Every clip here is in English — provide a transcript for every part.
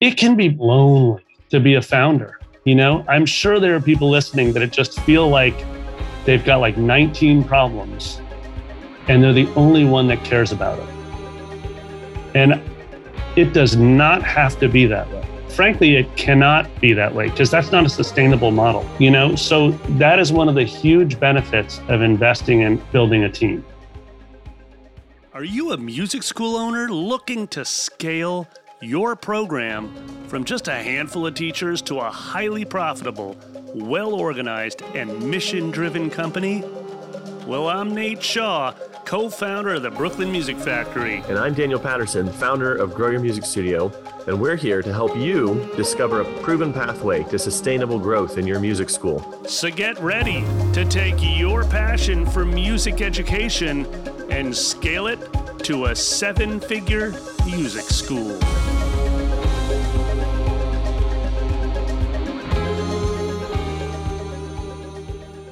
it can be lonely to be a founder. You know, I'm sure there are people listening that it just feel like they've got like 19 problems and they're the only one that cares about it. And it does not have to be that way. Frankly, it cannot be that way because that's not a sustainable model, you know? So that is one of the huge benefits of investing in building a team. Are you a music school owner looking to scale your program from just a handful of teachers to a highly profitable, well organized, and mission driven company? Well, I'm Nate Shaw, co founder of the Brooklyn Music Factory. And I'm Daniel Patterson, founder of Grow Your Music Studio, and we're here to help you discover a proven pathway to sustainable growth in your music school. So get ready to take your passion for music education and scale it to a seven figure music school.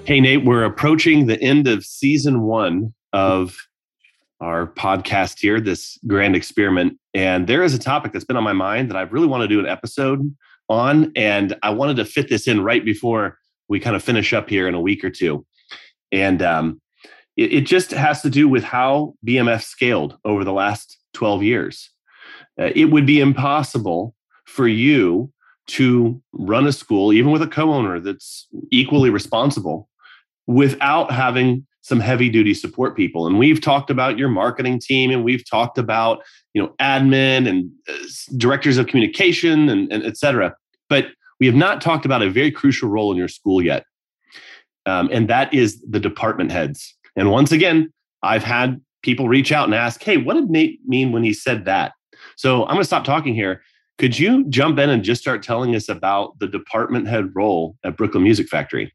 Hey, Nate, we're approaching the end of season one of our podcast here, this grand experiment. And there is a topic that's been on my mind that I really want to do an episode on. And I wanted to fit this in right before we kind of finish up here in a week or two. And um, it, it, just has to do with how BMF scaled over the last 12 years. Uh, it would be impossible for you to run a school, even with a co owner that's equally responsible, without having some heavy duty support people. And we've talked about your marketing team and we've talked about you know admin and uh, directors of communication and, and et cetera. But we have not talked about a very crucial role in your school yet um, and that is the department heads. And once again i've had people reach out and ask hey what did nate mean when he said that? So i'm going to stop talking here. Could you jump in and just start telling us about the department head role at brooklyn music factory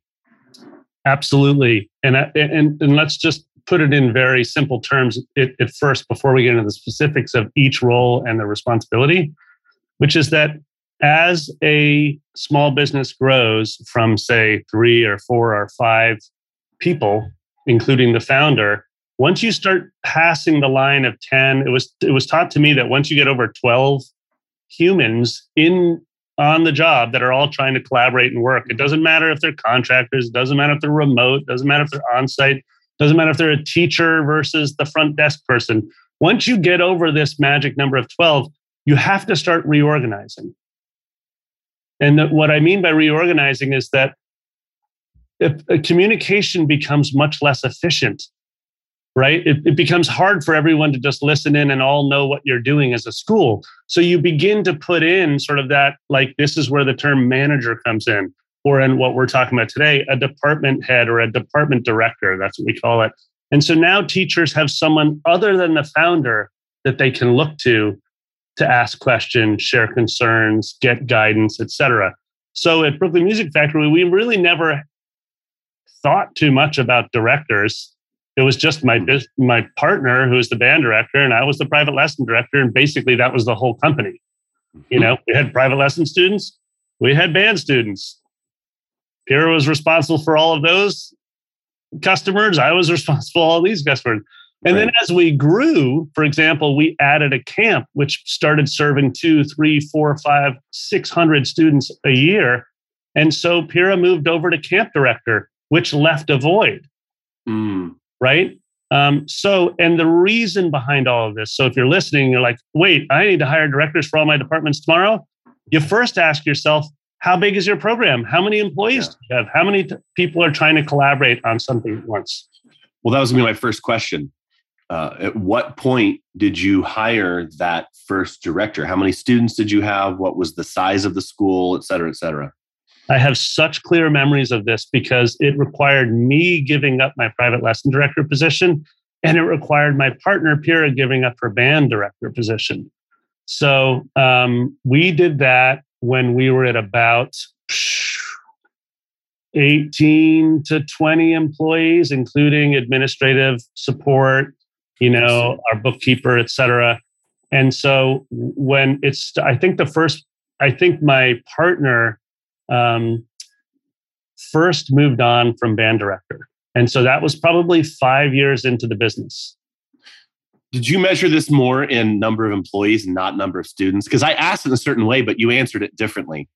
Absolutely, uh, and and and let's just put it in very simple terms at, at first before we get into the specifics of each role and the responsibility, which is that as a small business grows from say three or four or five people, including the founder, once you start passing the line of 10, it was it was taught to me that once you get over 12 humans in on the job that are all trying to collaborate and work. It doesn't matter if they're contractors, it doesn't matter if they're remote, doesn't matter if they're on site, doesn't matter if they're a teacher versus the front desk person. Once you get over this magic number of 12, you have to start reorganizing. And what I mean by reorganizing is that if uh, communication becomes much less efficient right? It, it, becomes hard for everyone to just listen in and all know what you're doing as a school. So you begin to put in sort of that, like, this is where the term manager comes in, or in what we're talking about today, a department head or a department director. That's what we call it. And so now teachers have someone other than the founder that they can look to to ask questions, share concerns, get guidance, etc. So at Brooklyn Music Factory, we really never thought too much about directors it was just my my partner who was the band director and i was the private lesson director and basically that was the whole company. You mm-hmm. know we had private lesson students we had band students. Pira was responsible for all of those customers i was responsible for all these customers. And right. then as we grew for example we added a camp which started serving two three four five six hundred students a year. And so pira moved over to camp director which left a void. Mm right? Um, so, and the reason behind all of this. So, if you're listening, you're like, wait, I need to hire directors for all my departments tomorrow. You first ask yourself, how big is your program? How many employees yeah. do you have? How many t- people are trying to collaborate on something at once? Well, that was going to be my first question. Uh, at what point did you hire that first director? How many students did you have? What was the size of the school, et cetera, et cetera? I have such clear memories of this because it required me giving up my private lesson director position and it required my partner Pira giving up her band director position. So um, we did that when we were at about 18 to 20 employees, including administrative support, you know, our bookkeeper, et cetera. And so when it's, I think the first, I think my partner um, first moved on from band director. And so that was probably five years into the business. Did you measure this more in number of employees, and not number of students? Because I asked in a certain way, but you answered it differently.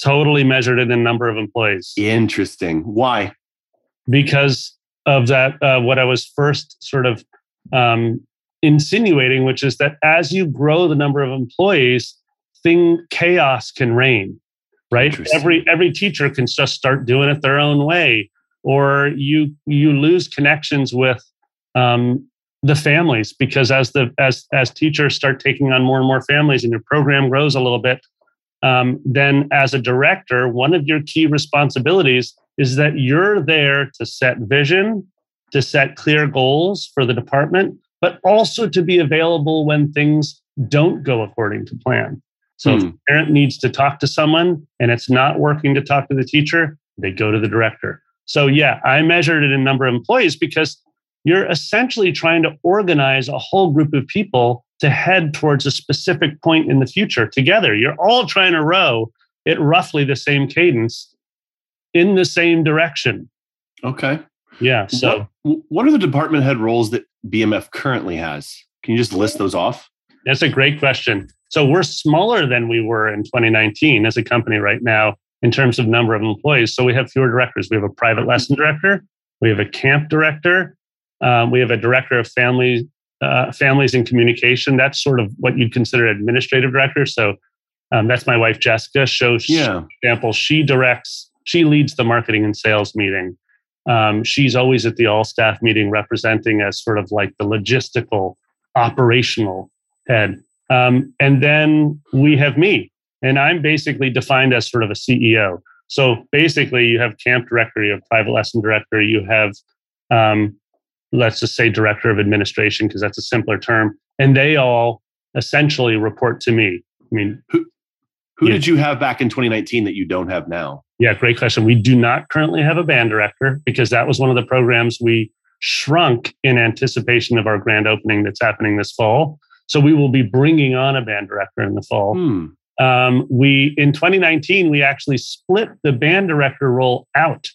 Totally measured it in number of employees. Interesting. Why? Because of that, uh, what I was first sort of um, insinuating, which is that as you grow the number of employees, thing chaos can reign. Right. Every every teacher can just start doing it their own way, or you you lose connections with um, the families because as the as as teachers start taking on more and more families and your program grows a little bit um, then as a director one of your key responsibilities is that you're there to set vision to set clear goals for the department but also to be available when things don't go according to plan so hmm. if a parent needs to talk to someone and it's not working to talk to the teacher they go to the director so yeah i measured it in number of employees because you're essentially trying to organize a whole group of people to head towards a specific point in the future together. You're all trying to row at roughly the same cadence in the same direction. Okay. Yeah. So, what, what are the department head roles that BMF currently has? Can you just list those off? That's a great question. So, we're smaller than we were in 2019 as a company right now in terms of number of employees. So, we have fewer directors. We have a private lesson director, we have a camp director, um, we have a director of family uh, families and communication. That's sort of what you'd consider administrative director. So um, that's my wife Jessica. So, yeah. for example, she directs, she leads the marketing and sales meeting. Um, she's always at the all staff meeting, representing as sort of like the logistical, operational head. Um, and then we have me, and I'm basically defined as sort of a CEO. So basically, you have camp director, you have private lesson director, you have um, let's just say director of administration because that's a simpler term and they all essentially report to me i mean who, who yeah. did you have back in 2019 that you don't have now yeah great question we do not currently have a band director because that was one of the programs we shrunk in anticipation of our grand opening that's happening this fall so we will be bringing on a band director in the fall hmm. um, we in 2019 we actually split the band director role out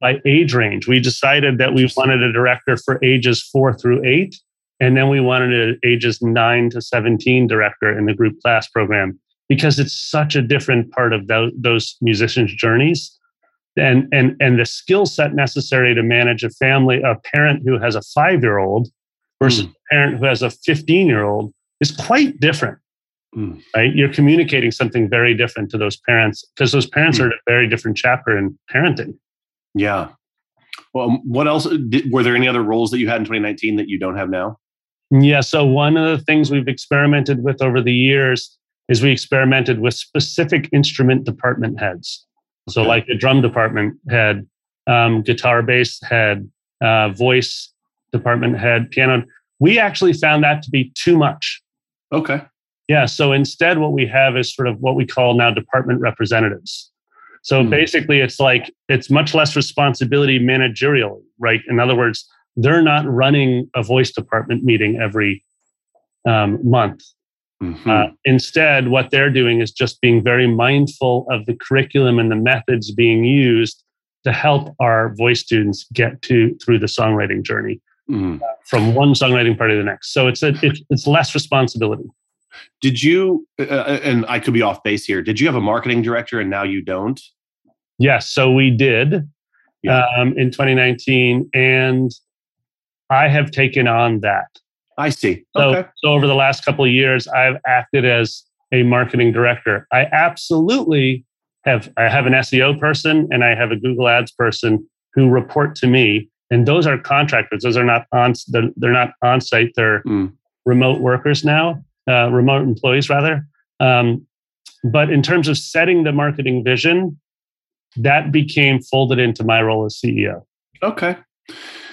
by age range. We decided that we wanted a director for ages four through eight, and then we wanted an ages nine to 17 director in the group class program because it's such a different part of those, those musicians' journeys. And, and, and the skill set necessary to manage a family, a parent who has a five year old versus mm. a parent who has a 15 year old is quite different. Mm. Right? You're communicating something very different to those parents because those parents mm. are at a very different chapter in parenting. Yeah. Well, um, what else? Did, were there any other roles that you had in 2019 that you don't have now? Yeah. So, one of the things we've experimented with over the years is we experimented with specific instrument department heads. So, okay. like a drum department head, um, guitar bass head, uh, voice department head, piano. We actually found that to be too much. Okay. Yeah. So instead, what we have is sort of what we call now department representatives. So mm. basically, it's like it's much less responsibility managerial, right? In other words, they're not running a voice department meeting every um, month. Mm-hmm. Uh, instead, what they're doing is just being very mindful of the curriculum and the methods being used to help our voice students get to through the songwriting journey mm. uh, from one songwriting party to the next. So it's a, it, it's less responsibility. Did you? Uh, uh, and I could be off base here. Did you have a marketing director and now you don't? Yes, so we did yeah. um, in 2019, and I have taken on that. I see. So, okay. so over the last couple of years, I've acted as a marketing director. I absolutely have. I have an SEO person and I have a Google Ads person who report to me, and those are contractors. Those are not on. They're, they're not on site. They're mm. remote workers now, uh, remote employees rather. Um, but in terms of setting the marketing vision, that became folded into my role as CEO. Okay.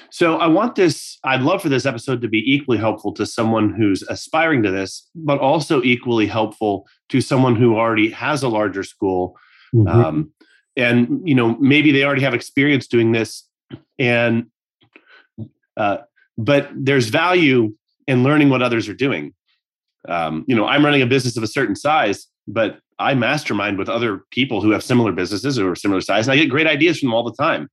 So I want this, I'd love for this episode to be equally helpful to someone who's aspiring to this, but also equally helpful to someone who already has a larger school. Mm-hmm. Um, and, you know, maybe they already have experience doing this. And, uh, but there's value in learning what others are doing. Um, you know, I'm running a business of a certain size, but I mastermind with other people who have similar businesses or similar size, and I get great ideas from them all the time.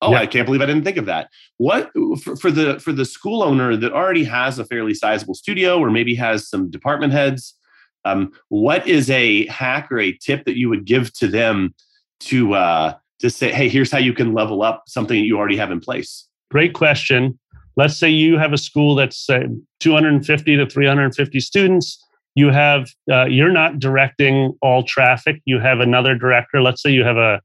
Oh, yeah. I can't believe I didn't think of that. What for, for, the for the school owner that already has a fairly sizable studio or maybe has some department heads? Um, what is a hack or a tip that you would give to them to uh, to say, hey, here's how you can level up something that you already have in place? Great question. Let's say you have a school that's uh, 250 to 350 students. You have uh, you're not directing all traffic. You have another director. Let's say you have a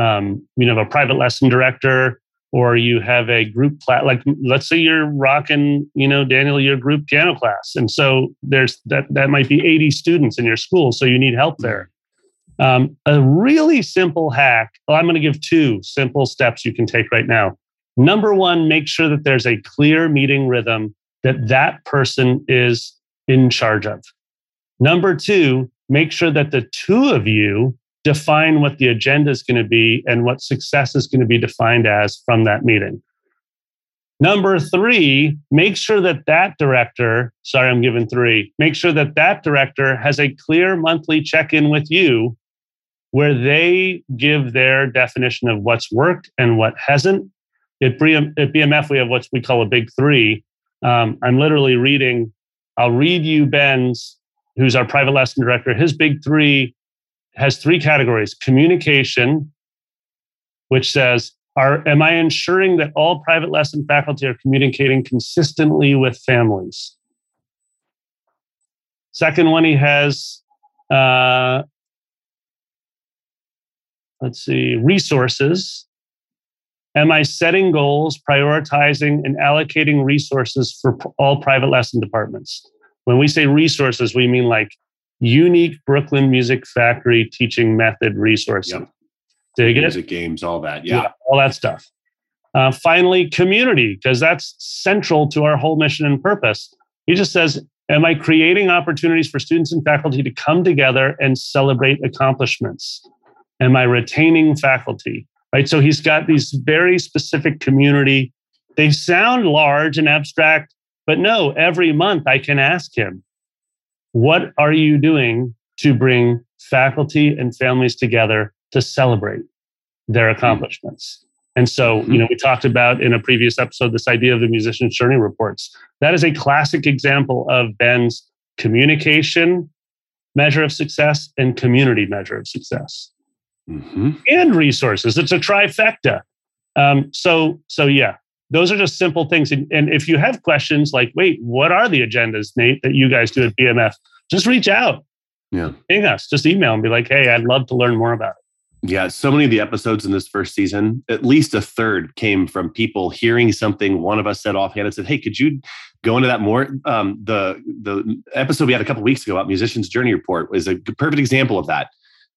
um, you have a private lesson director or you have a group class like let's say you're rocking you know daniel your group piano class and so there's that that might be 80 students in your school so you need help there um, a really simple hack well i'm going to give two simple steps you can take right now number one make sure that there's a clear meeting rhythm that that person is in charge of number two make sure that the two of you define what the agenda is going to be and what success is going to be defined as from that meeting. Number three, make sure that that director, sorry, I'm giving three, make sure that that director has a clear monthly check in with you where they give their definition of what's worked and what hasn't. At, BMF, we have what we call a big three. Um, I'm literally reading, I'll read you Ben's, who's our private lesson director, his big three has three categories communication, which says, are, Am I ensuring that all private lesson faculty are communicating consistently with families? Second one, he has, uh, let's see, resources. Am I setting goals, prioritizing, and allocating resources for all private lesson departments? When we say resources, we mean like unique Brooklyn Music Factory teaching method resources. Yep. Dig Music it? Music games, all that. Yeah. yeah all that stuff. Uh, finally, community, because that's central to our whole mission and purpose. He just says, Am I creating opportunities for students and faculty to come together and celebrate accomplishments? Am I retaining faculty? Right. So he's got these very specific community. They sound large and abstract, but no, every month I can ask him, what are you doing to bring faculty and families together to celebrate their hmm. accomplishments? And so, you know, we talked about in a previous episode this idea of the musician's journey reports. That is a classic example of Ben's communication measure of success and community measure of success. Mm-hmm. And resources. It's a trifecta. Um, so, so yeah, those are just simple things. And, and if you have questions like, wait, what are the agendas, Nate, that you guys do at BMF? Just reach out. Yeah. Ping us. Just email and be like, hey, I'd love to learn more about it. Yeah, so many of the episodes in this first season, at least a third came from people hearing something one of us said offhand and said, "Hey, could you go into that more?" Um, the the episode we had a couple weeks ago about musicians' journey report was a perfect example of that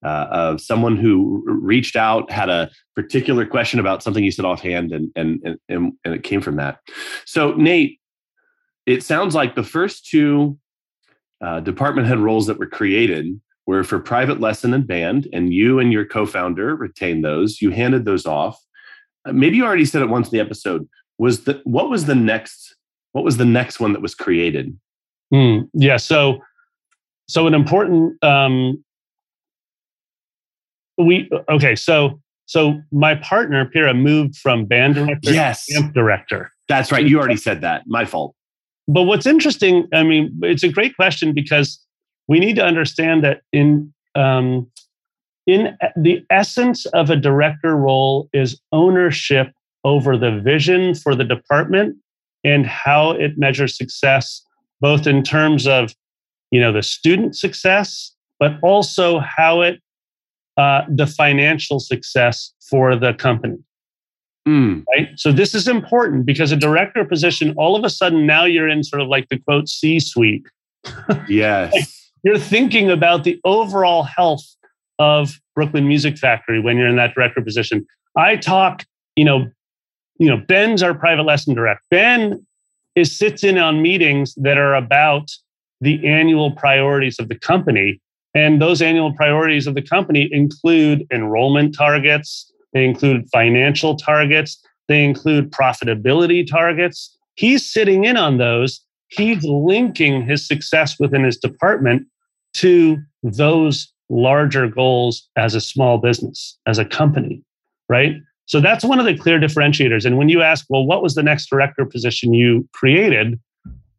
uh, of someone who reached out, had a particular question about something you said offhand, and and and and it came from that. So Nate, it sounds like the first two uh, department head roles that were created were for private lesson and band, and you and your co-founder retained those. You handed those off. Uh, maybe you already said it once in the episode. Was the what was the next? What was the next one that was created? Mm, yeah. So, so an important um, we okay so so my partner pira moved from band director yes. to camp director. That's right. You already said that. My fault. But what's interesting i mean it's a great question because we need to understand that in um, in the essence of a director role is ownership over the vision for the department and how it measures success both in terms of you know the student success but also how it uh, the financial success for the company. Mm. Right. So this is important because a director position, all of a sudden now you're in sort of like the quote C suite. Yes. like you're thinking about the overall health of Brooklyn Music Factory when you're in that director position. I talk, you know, you know, Ben's our private lesson director. Ben is sits in on meetings that are about the annual priorities of the company and those annual priorities of the company include enrollment targets, they include financial targets, they include profitability targets. He's sitting in on those. He's linking his success within his department to those larger goals as a small business, as a company, right? So that's one of the clear differentiators. And when you ask, well, what was the next director position you created?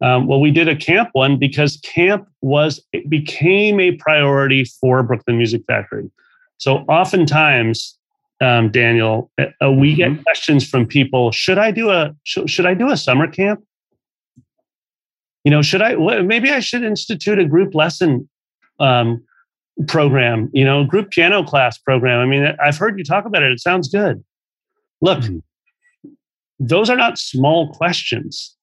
Um, well, we did a camp one because camp was it became a priority for Brooklyn Music Factory. So oftentimes, um, Daniel, uh, we get mm-hmm. questions from people: Should I do a should, should I do a summer camp? You know, should I? Maybe I should institute a group lesson um, program. You know, group piano class program. I mean, I've heard you talk about it. It sounds good. Look, mm-hmm. those are not small questions,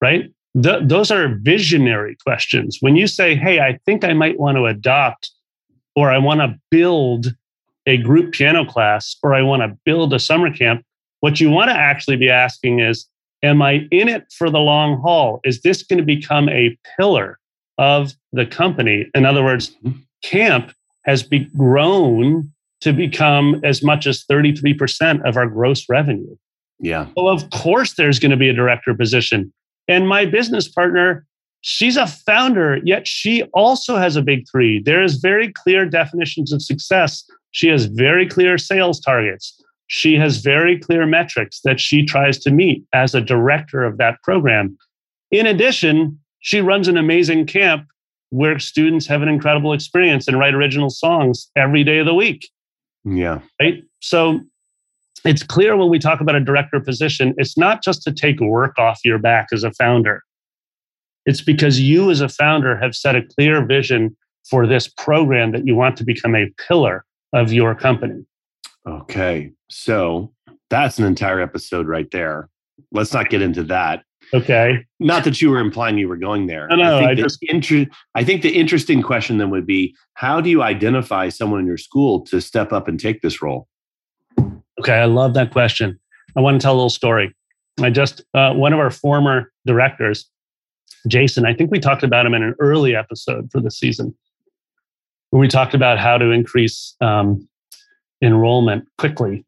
right? Th- those are visionary questions. When you say, "Hey, I think I might want to adopt," or "I want to build," a group piano class or I want to build a summer camp, what you want to actually be asking is, am I in it for the long haul? Is this going to become a pillar of the company? In other words, mm-hmm. camp has be grown to become as much as 33% of our gross revenue. Yeah. Well, of course, there's going to be a director position. And my business partner, she's a founder, yet she also has a big three. There is very clear definitions of success she has very clear sales targets. She has very clear metrics that she tries to meet as a director of that program. In addition, she runs an amazing camp where students have an incredible experience and write original songs every day of the week. Yeah. Right. So it's clear when we talk about a director position, it's not just to take work off your back as a founder. It's because you, as a founder, have set a clear vision for this program that you want to become a pillar of your company. Okay. So that's an entire episode right there. Let's not get into that. Okay. Not that you were implying you were going there. No, no, I think, I just... inter- I think the interesting question then would be how do you identify someone in your school to step up and take this role? Okay. I love that question. I want to tell a little story. I just, uh, one of our former directors, Jason, I think we talked about him in an early episode for the season we talked about how to increase um, enrollment quickly.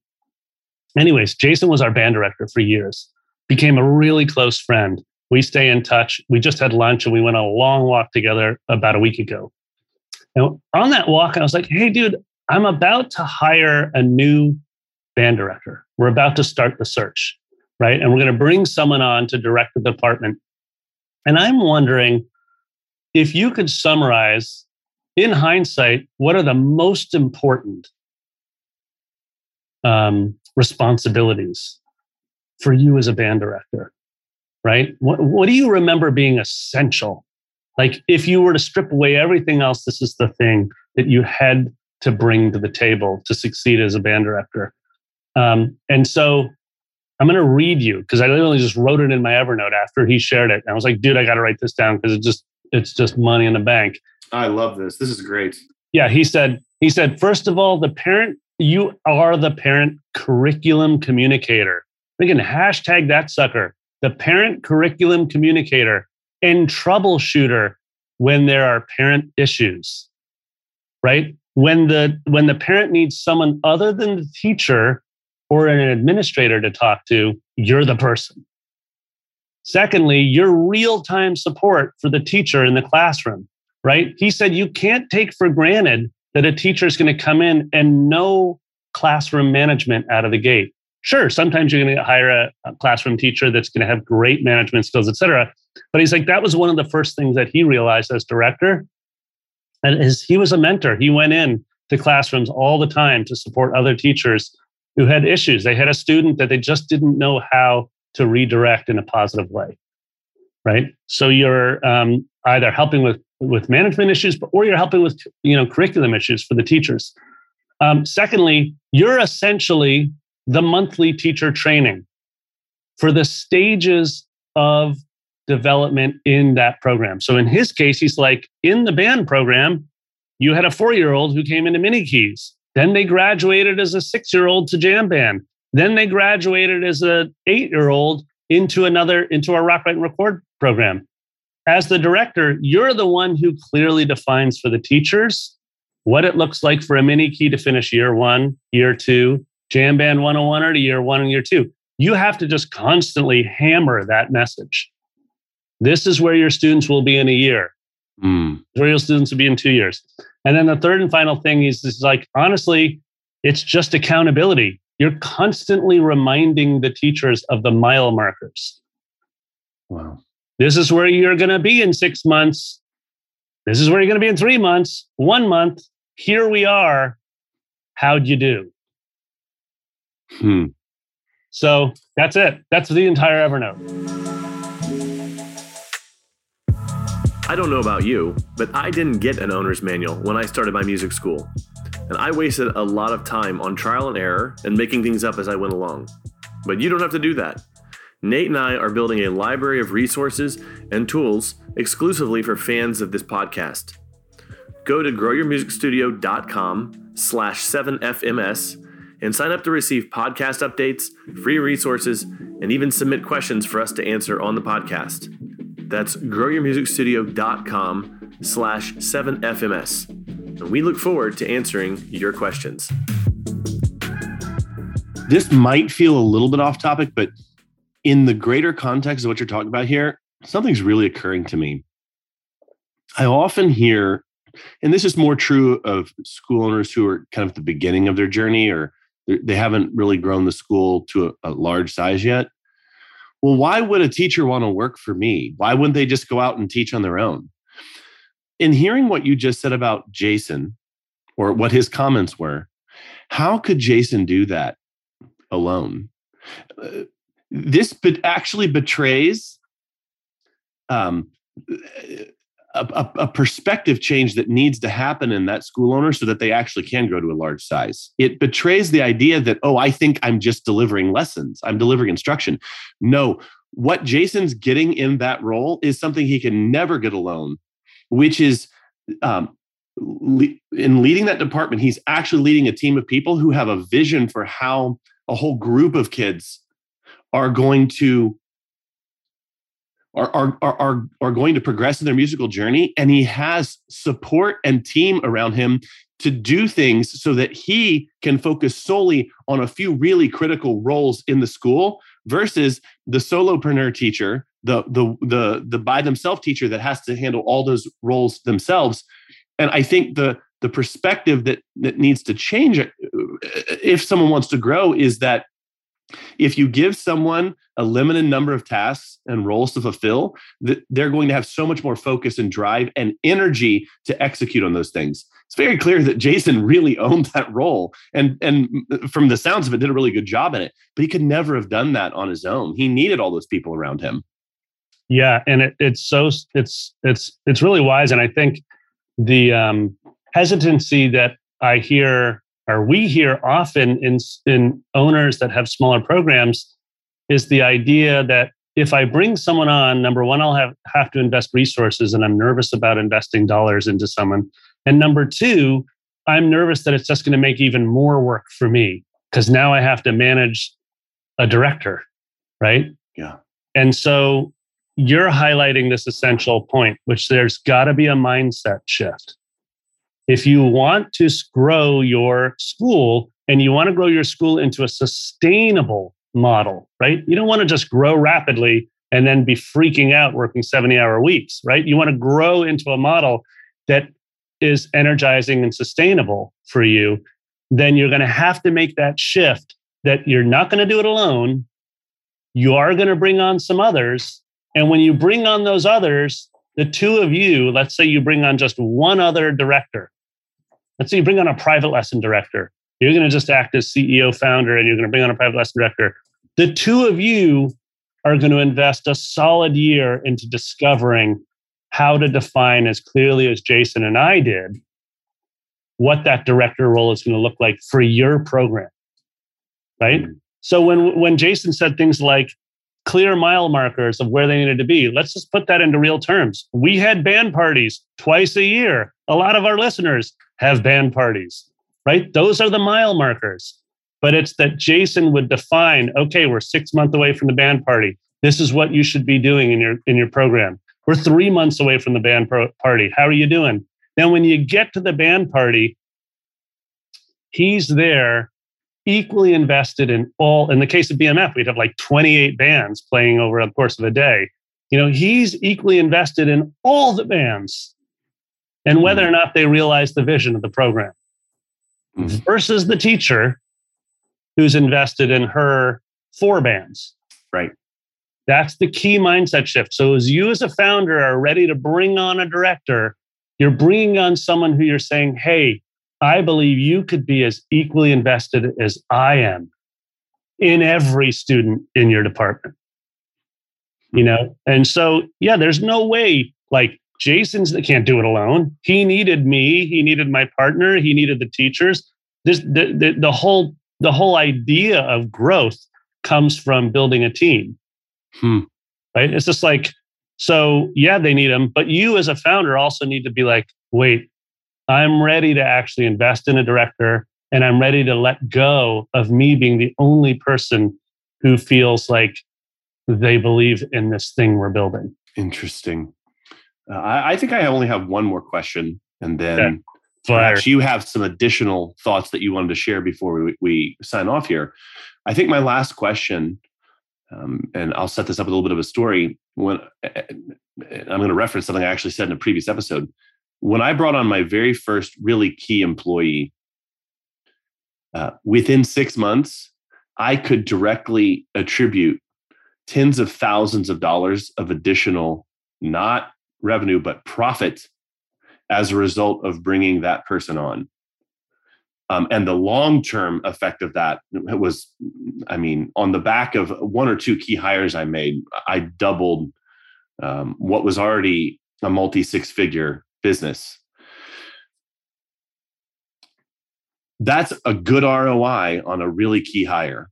Anyways, Jason was our band director for years, became a really close friend. We stay in touch. We just had lunch and we went on a long walk together about a week ago. And on that walk, I was like, hey, dude, I'm about to hire a new band director. We're about to start the search, right? And we're going to bring someone on to direct the department. And I'm wondering if you could summarize in hindsight, what are the most important um, responsibilities for you as a band director? Right? What, what do you remember being essential? Like, if you were to strip away everything else, this is the thing that you had to bring to the table to succeed as a band director. Um, and so I'm going to read you because I literally just wrote it in my Evernote after he shared it. And I was like, dude, I got to write this down because it just it's just money in the bank. I love this. This is great. Yeah, he said, he said, first of all, the parent, you are the parent curriculum communicator. We can hashtag that sucker, the parent curriculum communicator and troubleshooter when there are parent issues. Right? When the when the parent needs someone other than the teacher or an administrator to talk to, you're the person. Secondly, your real time support for the teacher in the classroom right? He said you can't take for granted that a teacher is going to come in and know classroom management out of the gate. Sure, sometimes you're going to hire a, a classroom teacher that's going to have great management skills, et cetera. But he's like, that was one of the first things that he realized as director. And his, he was a mentor. He went in to classrooms all the time to support other teachers who had issues. They had a student that they just didn't know how to redirect in a positive way. Right. So you're um, either helping with with management issues, or you're helping with you know curriculum issues for the teachers. Um, secondly, you're essentially the monthly teacher training for the stages of development in that program. So in his case, he's like in the band program, you had a four year old who came into mini keys. Then they graduated as a six year old to jam band. Then they graduated as a eight year old into another into our rock write and record program as the director, you're the one who clearly defines for the teachers what it looks like for a mini key to finish year one, year two, Jam Band 101 or to year one and year two. You have to just constantly hammer that message. This is where your students will be in a year. Mm. Where your students will be in two years. And then the third and final thing is, is like, honestly, it's just accountability. you're constantly reminding the teachers of the mile markers. Wow. This is where you're going to be in six months. This is where you're going to be in three months, one month. Here we are. How'd you do? Hmm. So that's it. That's the entire Evernote. I don't know about you, but I didn't get an owner's manual when I started my music school. And I wasted a lot of time on trial and error and making things up as I went along. But you don't have to do that. Nate and I are building a library of resources and tools exclusively for fans of this podcast. Go to growyourmusicstudio.com slash 7fms and sign up to receive podcast updates, free resources, and even submit questions for us to answer on the podcast. That's growyourmusicstudio.com slash 7fms. And we look forward to answering your questions. This might feel a little bit off topic, but in the greater context of what you're talking about here, something's really occurring to me. I often hear, and this is more true of school owners who are kind of at the beginning of their journey or they haven't really grown the school to a, a large size yet. Well, why would a teacher want to work for me? Why wouldn't they just go out and teach on their own? In hearing what you just said about Jason or what his comments were, how could Jason do that alone? Uh, this but actually betrays um, a, a, perspective change that needs to happen in that school owner so that they actually can grow to a large size. It betrays the idea that, oh, I think I'm just delivering lessons, I'm delivering instruction. No, what Jason's getting in that role is something he can never get alone, which is um, le- in leading that department, he's actually leading a team of people who have a vision for how a whole group of kids are going to are, are, are, are going to progress in their musical journey and he has support and team around him to do things so that he can focus solely on a few really critical roles in the school versus the solopreneur teacher the the the the by themselves teacher that has to handle all those roles themselves. And i think the the perspective that that needs to change uh, if someone wants to grow is that if you give someone a limited number of tasks and roles to fulfill, they're going to have so much more focus and drive and energy to execute on those things. It's very clear that Jason really owned that role and and from the sounds of it did a really good job in it, but he could never have done that on his own. He needed all those people around him. Yeah, and it, it's so it's it's it's really wise and I think the um hesitancy that I hear or we hear often in, in owners that have smaller programs is the idea that if I bring someone on, number one, I'll have, have to invest resources and I'm nervous about investing dollars into someone. And number two, I'm nervous that it's just going to make even more work for me because now I have to manage a director, right? Yeah. And so you're highlighting this essential point, which there's got to be a mindset shift if you want to grow your school and you want to grow your school into a sustainable model, right? You don't want to just grow rapidly and then be freaking out working 70 hour weeks, right? You want to grow into a model that is energizing and sustainable for you. Then you're going to have to make that shift that you're not going to do it alone. You are going to bring on some others. And when you bring on those others, the two of you, let's say you bring on just one other director. Let's say you bring on a private lesson director. You're going to just act as CEO founder and you're going to bring on a private lesson director. The two of you are going to invest a solid year into discovering how to define as clearly as Jason and I did what that director role is going to look like for your program. Right? Mm-hmm. So when when Jason said things like clear mile markers of where they needed to be. Let's just put that into real terms. We had band parties twice a year. A lot of our listeners have band parties, right? Those are the mile markers. But it's that Jason would define, okay, we're six months away from the band party. This is what you should be doing in your in your program. We're three months away from the band pro- party. How are you doing? Then when you get to the band party, he's there equally invested in all in the case of bmf we'd have like 28 bands playing over the course of a day you know he's equally invested in all the bands and whether or not they realize the vision of the program mm-hmm. versus the teacher who's invested in her four bands. Right. That's the key mindset shift. So, as you as a founder are ready to bring on a director, you're bringing on someone who you're saying, hey, I believe you could be as equally invested as I am in every student in your department. You know, and so, yeah, there's no way like Jason's that can't do it alone. He needed me. He needed my partner. He needed the teachers. This the, the, the whole the whole idea of growth comes from building a team. Hmm. Right? It's just like so. Yeah, they need them, but you as a founder also need to be like, wait, I'm ready to actually invest in a director, and I'm ready to let go of me being the only person who feels like they believe in this thing we're building. Interesting. Uh, I, I, think I only have one more question, and then perhaps you have some additional thoughts that you wanted to share before we, we sign off here. I think my last question, um, and I'll set this up with a little bit of a story. When I'm going to reference something I actually said in a previous episode. When I brought on my very first really key employee, uh, within six months, I could directly attribute tens of thousands of dollars of additional, not revenue, but profit as a result of bringing that person on. Um, and the long term effect of that was, I mean, on the back of one or two key hires I made, I doubled um, what was already a multi six figure business. That's a good ROI on a really key hire.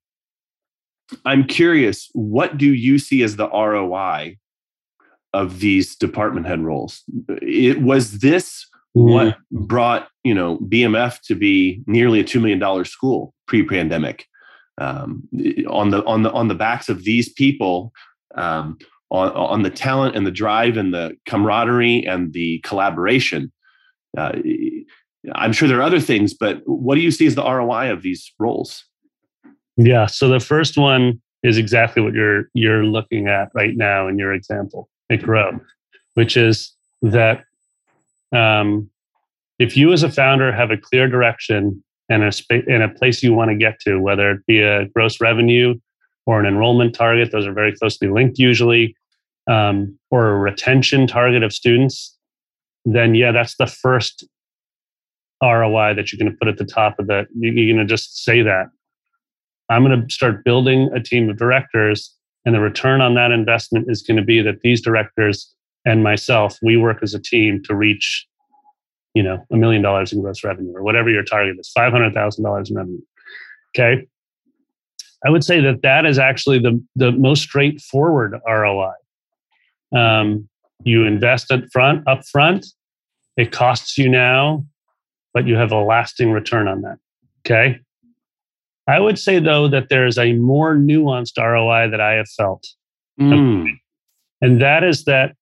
I'm curious, what do you see as the ROI of these department head roles? It was this what brought you know BMF to be nearly a two million dollar school pre-pandemic. Um, on the on the on the backs of these people, um, on on the talent and the drive and the camaraderie and the collaboration. Uh, I'm sure there are other things, but what do you see as the ROI of these roles? Yeah. So the first one is exactly what you're you're looking at right now in your example at Grow, which is that um, if you as a founder have a clear direction and a space and a place you want to get to, whether it be a gross revenue or an enrollment target, those are very closely linked usually, um, or a retention target of students, then yeah, that's the first ROI that you're going to put at the top of that. You're going to just say that I'm going to start building a team of directors, and the return on that investment is going to be that these directors and myself, we work as a team to reach, you know, a million dollars in gross revenue or whatever your target is, five hundred thousand dollars in revenue. Okay, I would say that that is actually the the most straightforward ROI. Um, you invest up front, up front. It costs you now, but you have a lasting return on that. Okay. I would say though that there is a more nuanced ROI that I have felt. Mm. And that is that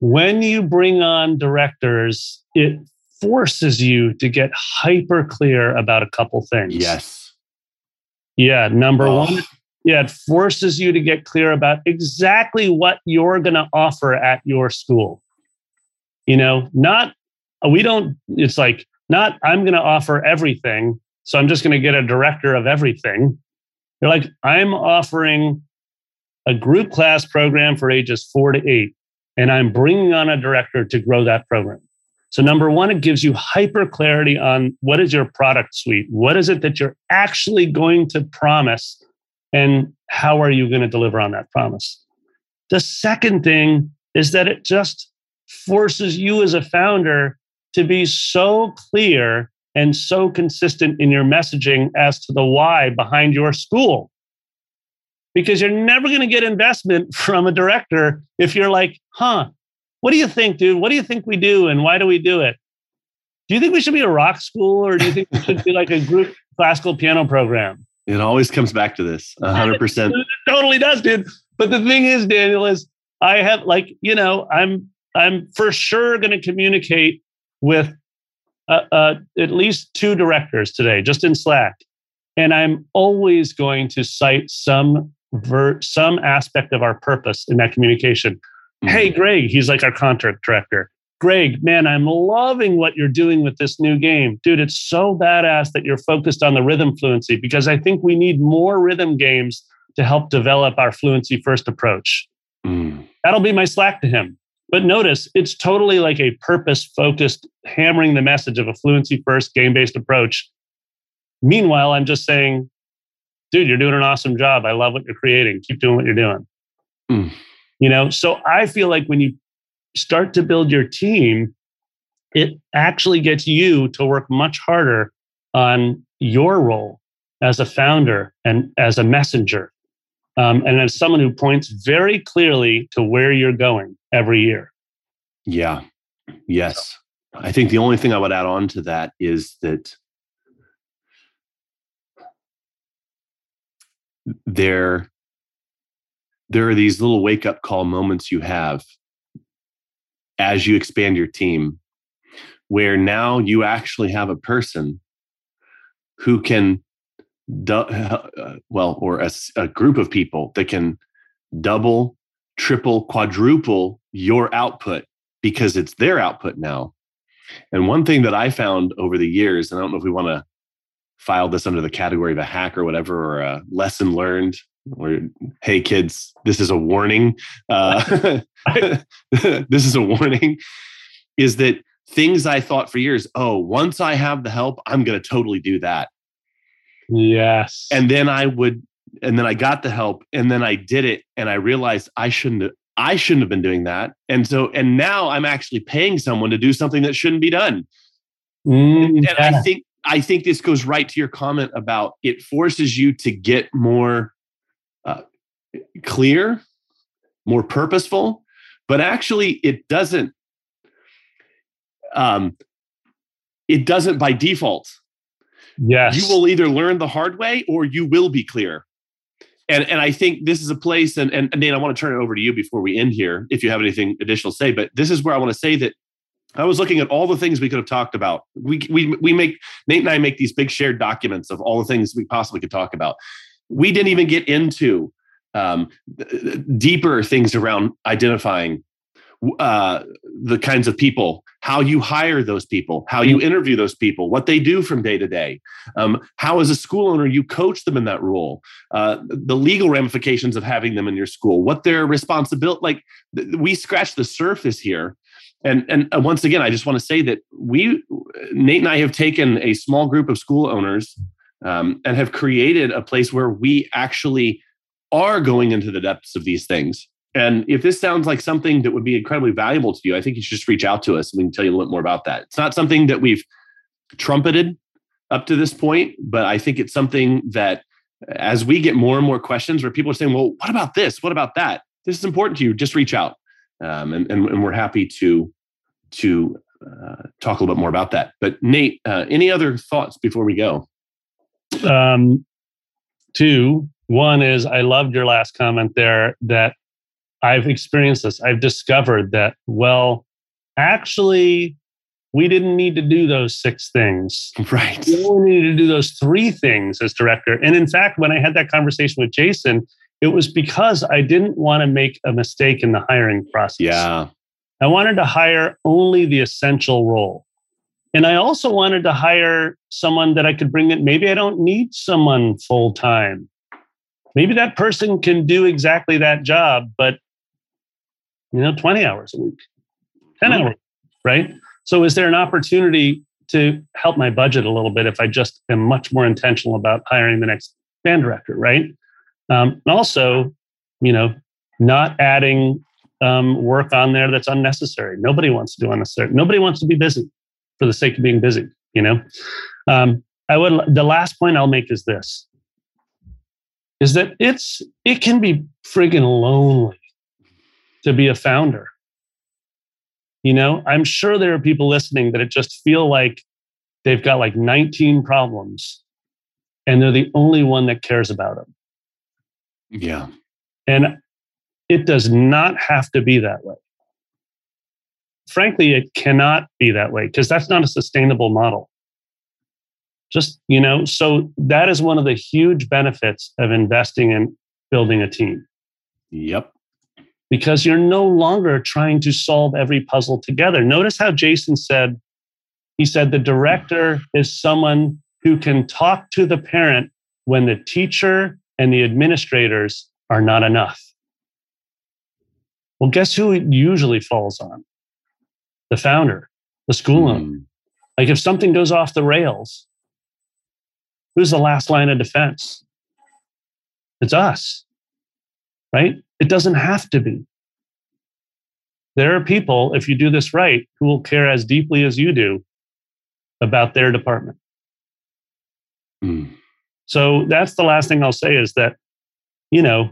when you bring on directors, it forces you to get hyper clear about a couple things. Yes. Yeah. Number Oh. one, yeah, it forces you to get clear about exactly what you're going to offer at your school. You know, not, we don't, it's like, not, I'm going to offer everything. So I'm just going to get a director of everything. You're like, I'm offering a group class program for ages four to eight, and I'm bringing on a director to grow that program. So, number one, it gives you hyper clarity on what is your product suite? What is it that you're actually going to promise? And how are you going to deliver on that promise? The second thing is that it just forces you as a founder to be so clear and so consistent in your messaging as to the why behind your school. Because you're never going to get investment from a director if you're like, huh, what do you think, dude? What do you think we do and why do we do it? Do you think we should be a rock school or do you think we should be like a group classical piano program? It always comes back to this 100%. It totally does, dude. But the thing is, Daniel, is I have like, you know, I'm I'm for sure going to communicate with uh, uh, at least two directors today, just in Slack, and I'm always going to cite some ver- some aspect of our purpose in that communication. Mhm. Hey, Greg, he's like our contract director. Greg, man, I'm loving what you're doing with this new game. Dude, it's so badass that you're focused on the rhythm fluency because I think we need more rhythm games to help develop our fluency first approach. Mm. That'll be my slack to him. But notice it's totally like a purpose focused, hammering the message of a fluency first game based approach. Meanwhile, I'm just saying, dude, you're doing an awesome job. I love what you're creating. Keep doing what you're doing. Mm. You know, so I feel like when you start to build your team, it actually gets you to work much harder on your role as a founder and as a messenger um, and as someone who points very clearly to where you're going every year. Yeah. Yes. I think the only thing I would add on to that is that there there are these little wake up call moments you have as you expand your team where now you actually have a person who can uh, well or a, a group of people that can double triple quadruple your output because it's their output now. And one thing that i found over the years and i don't know if we want to file this under the category of a hack or whatever or a lesson learned or hey kids this is a warning uh, this is a warning is that things i thought for years oh once i have the help i'm going to totally do that Yes. And then I would, and then I got the help and then I did it and I realized I shouldn't, have, I shouldn't have been doing that. And so, and now I'm actually paying someone to do something that shouldn't be done. Mm, and, and I think, I think this goes right to your comment about it forces you to get more uh, clear, more purposeful, but actually it doesn't. Um, it doesn't by default Yes. You will either learn the hard way or you will be clear. And and I think this is a place, and, and Nate, I want to turn it over to you before we end here, if you have anything additional to say. But this is where I want to say that I was looking at all the things we could have talked about. We we we make Nate and I make these big shared documents of all the things we possibly could talk about. We didn't even get into um, deeper things around identifying uh, the kinds of people, how you hire those people, how you interview those people, what they do from day to day, um, how as a school owner you coach them in that role, uh, the legal ramifications of having them in your school, what their responsibility. Like we scratch the surface here, and and uh, once again, I just want to say that we, Nate and I, have taken a small group of school owners um, and have created a place where we actually are going into the depths of these things and if this sounds like something that would be incredibly valuable to you, I think you should just reach out to us and we can tell you a little bit more about that. It's not something that we've trumpeted up to this point, but I think it's something that as we get more and more questions where people are saying, well, what about this? What about that? This is important to you. Just reach out. Um, and, and, and, we're happy to, to uh, talk a little bit more about that. But Nate, uh, any other thoughts before we go? Um, two. One is I loved your last comment there that I've experienced this. I've discovered that, well, actually, we didn't need to do those six things. Right. We only needed to do those three things as director. And in fact, when I had that conversation with Jason, it was because I didn't want to make a mistake in the hiring process. Yeah. I wanted to hire only the essential role. And I also wanted to hire someone that I could bring in. Maybe I don't need someone full time. Maybe that person can do exactly that job, but you know, 20 hours a week, 10 mm-hmm. hours, right? So is there an opportunity to help my budget a little bit if I just am much more intentional about hiring the next band director, right? Um, and also, you know, not adding um, work on there that's unnecessary. Nobody wants to do unnecessary. Nobody wants to be busy for the sake of being busy. You know, um, I would. The last point I'll make is this: is that it's it can be friggin' lonely to be a founder. You know, I'm sure there are people listening that it just feel like they've got like 19 problems and they're the only one that cares about them. Yeah. And it does not have to be that way. Frankly, it cannot be that way because that's not a sustainable model. Just, you know, so that is one of the huge benefits of investing in building a team. Yep because you're no longer trying to solve every puzzle together. Notice how Jason said, he said the director is someone who can talk to the parent when the teacher and the administrators are not enough. Well, guess who it usually falls on? The founder, the school owner. Mm. Like if something goes off the rails, who's the last line of defense? It's us, right? It doesn't have to be. There are people, if you do this right, who will care as deeply as you do about their department. Mm. So that's the last thing I'll say is that, you know,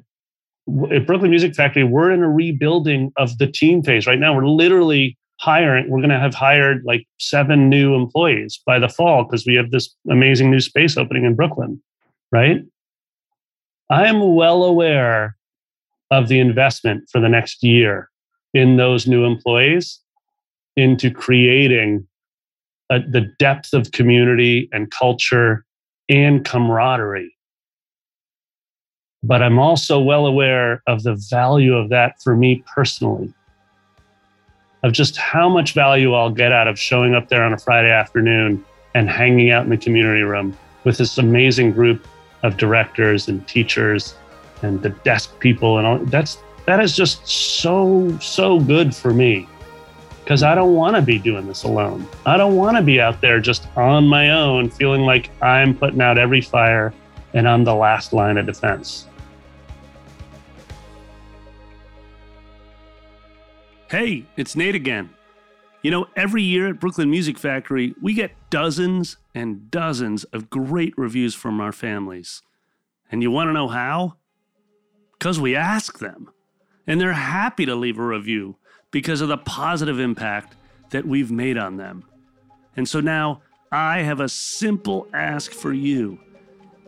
at Brooklyn Music Factory, we're in a rebuilding of the team phase right now. We're literally hiring, we're going to have hired like seven new employees by the fall because we have this amazing new space opening in Brooklyn, right? I am well aware of the investment for the next year in those new employees into creating a, the depth of community and culture and camaraderie. But I'm also well aware of the value of that for me personally, of just how much value I'll get out of showing up there on a Friday afternoon and hanging out in the community room with this amazing group of directors and teachers and the desk people and all that's that is just so so good for me because I don't want to be doing this alone. I don't want to be out there just on my own, feeling like I'm putting out every fire and I'm the last line of defense. Hey, it's Nate again. You know, every year at Brooklyn Music Factory, we get dozens and dozens of great reviews from our families. And you want to know how? Because we ask them. And they're happy to leave a review because of the positive impact that we've made on them. And so now I have a simple ask for you.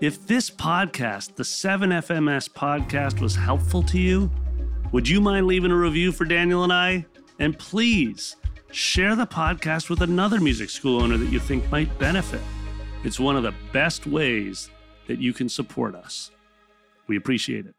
If this podcast, the 7FMS podcast, was helpful to you, would you mind leaving a review for Daniel and I? And please share the podcast with another music school owner that you think might benefit. It's one of the best ways that you can support us. We appreciate it.